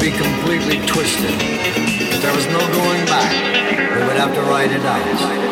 be completely twisted. There was no going back. We would have to write it out.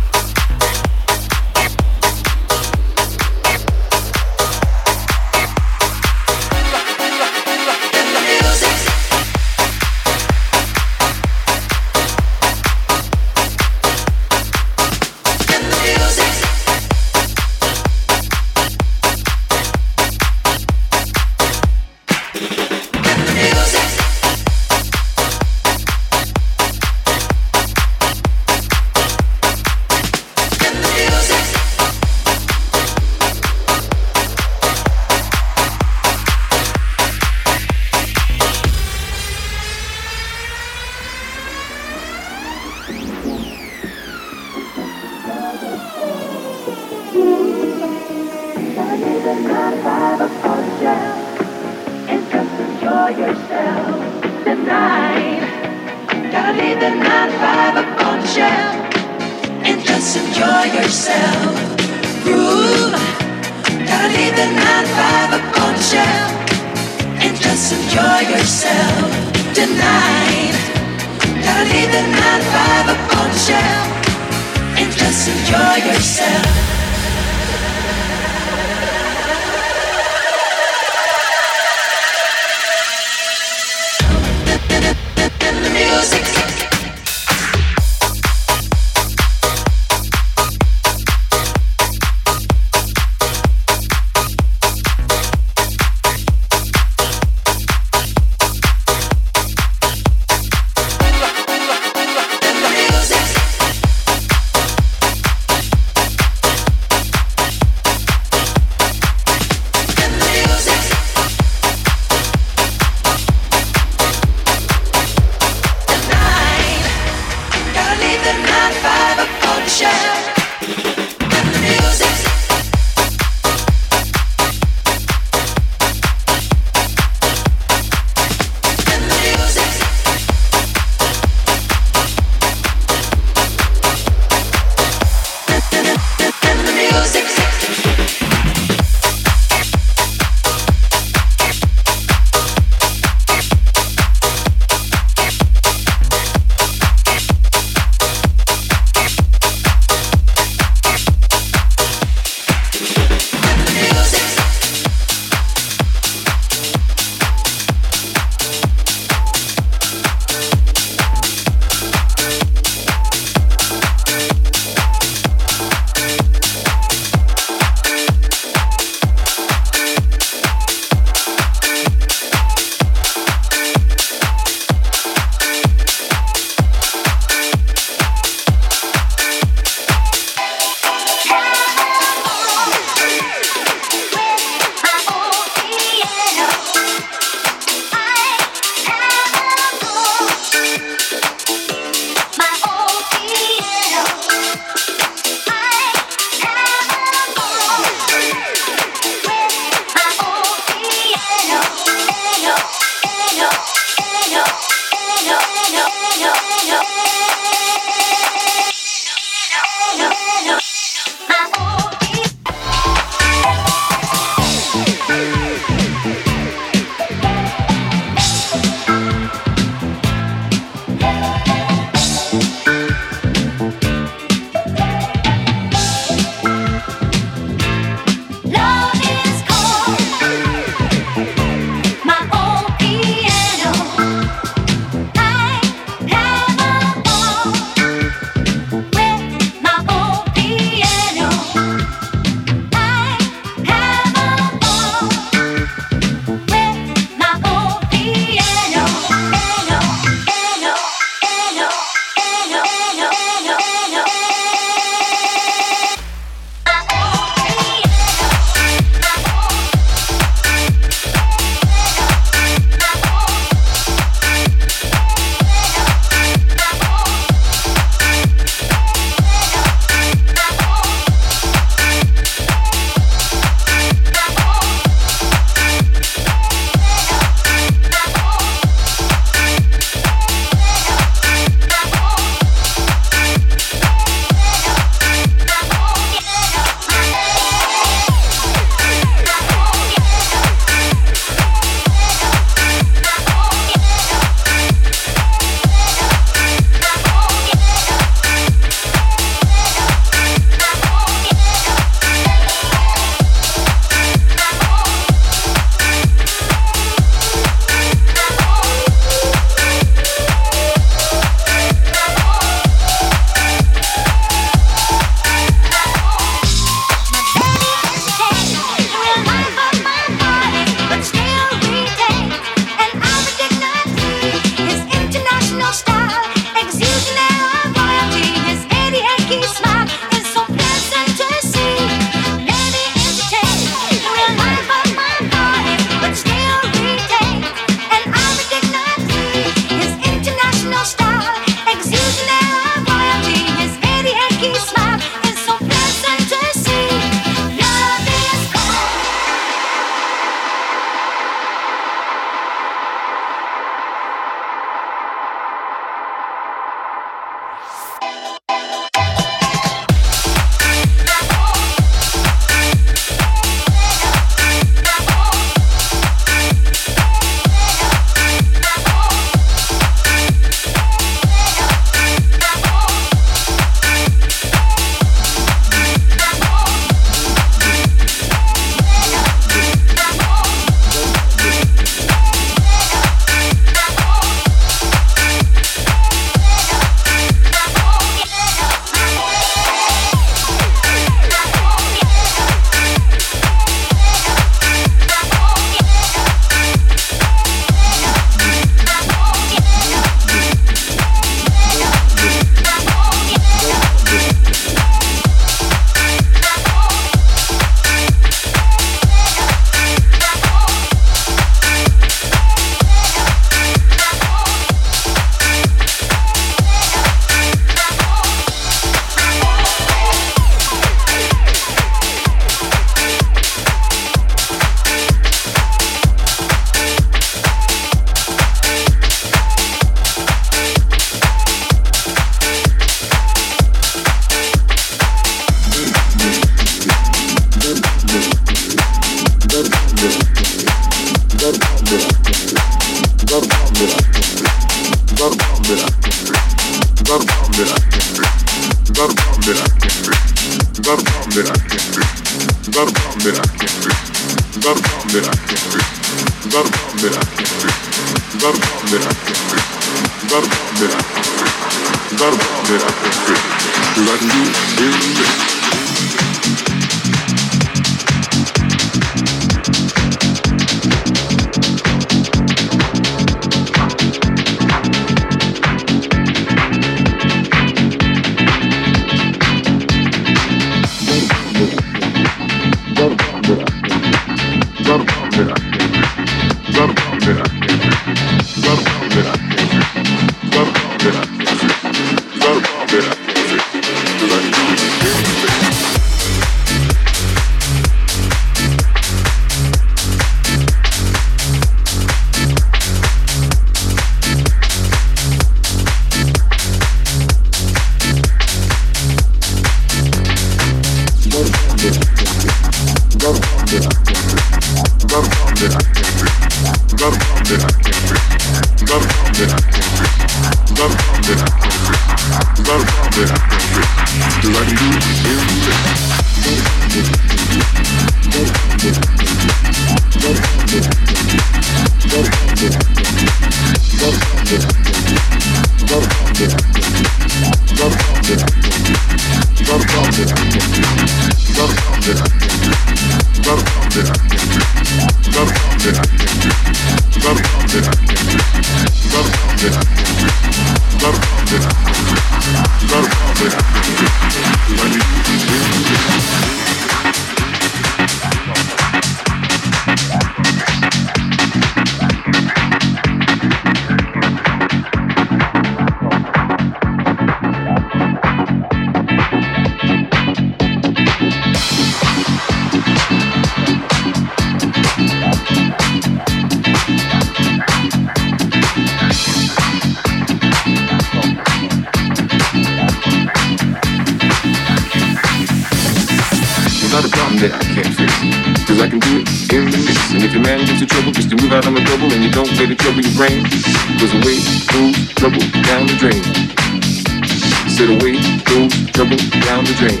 There's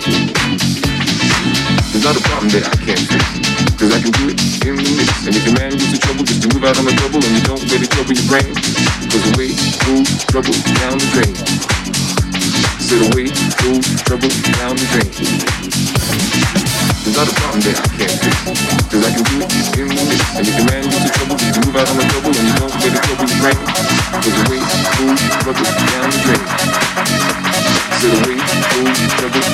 not a problem that I can't fix. Cause I can do it in the. And if your man gets in trouble, just to move out on the trouble and you don't get it trouble your brain. Cause away goes trouble down the drain. Said away goes trouble down the drain. There's not a problem that I can't fix. Cause I can do it in the. And if your man gets in trouble, just to move out on the trouble and you don't get it trouble your brain. Cause away goes trouble down the drain. Said away goes trouble